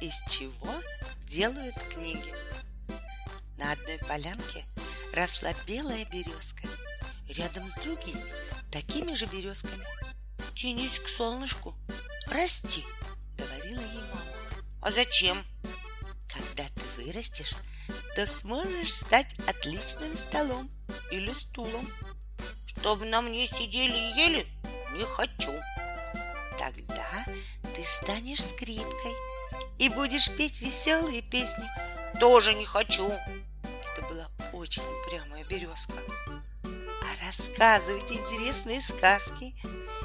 из чего делают книги. На одной полянке росла белая березка, рядом с другими такими же березками. Тянись к солнышку, расти, говорила ей мама. А зачем? Когда ты вырастешь, то сможешь стать отличным столом или стулом. Чтобы на мне сидели и ели, не хочу. Тогда ты станешь скрипкой и будешь петь веселые песни. Тоже не хочу. Это была очень упрямая березка. А рассказывать интересные сказки,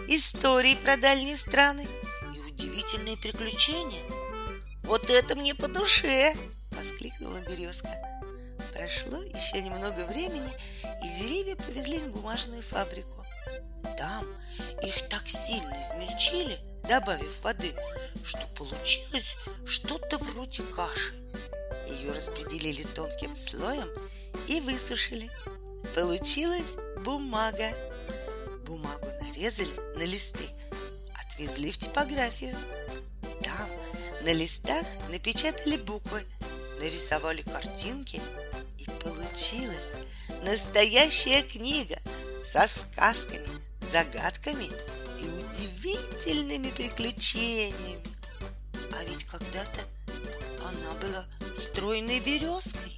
истории про дальние страны и удивительные приключения. Вот это мне по душе! Воскликнула березка. Прошло еще немного времени, и деревья повезли на бумажную фабрику. Там их так сильно измельчили, добавив воды, что получилось что-то вроде каши. Ее распределили тонким слоем и высушили. Получилась бумага. Бумагу нарезали на листы, отвезли в типографию. Там на листах напечатали буквы, нарисовали картинки, и получилась настоящая книга со сказками, загадками и удивительными приключениями. А ведь когда-то она была стройной березкой.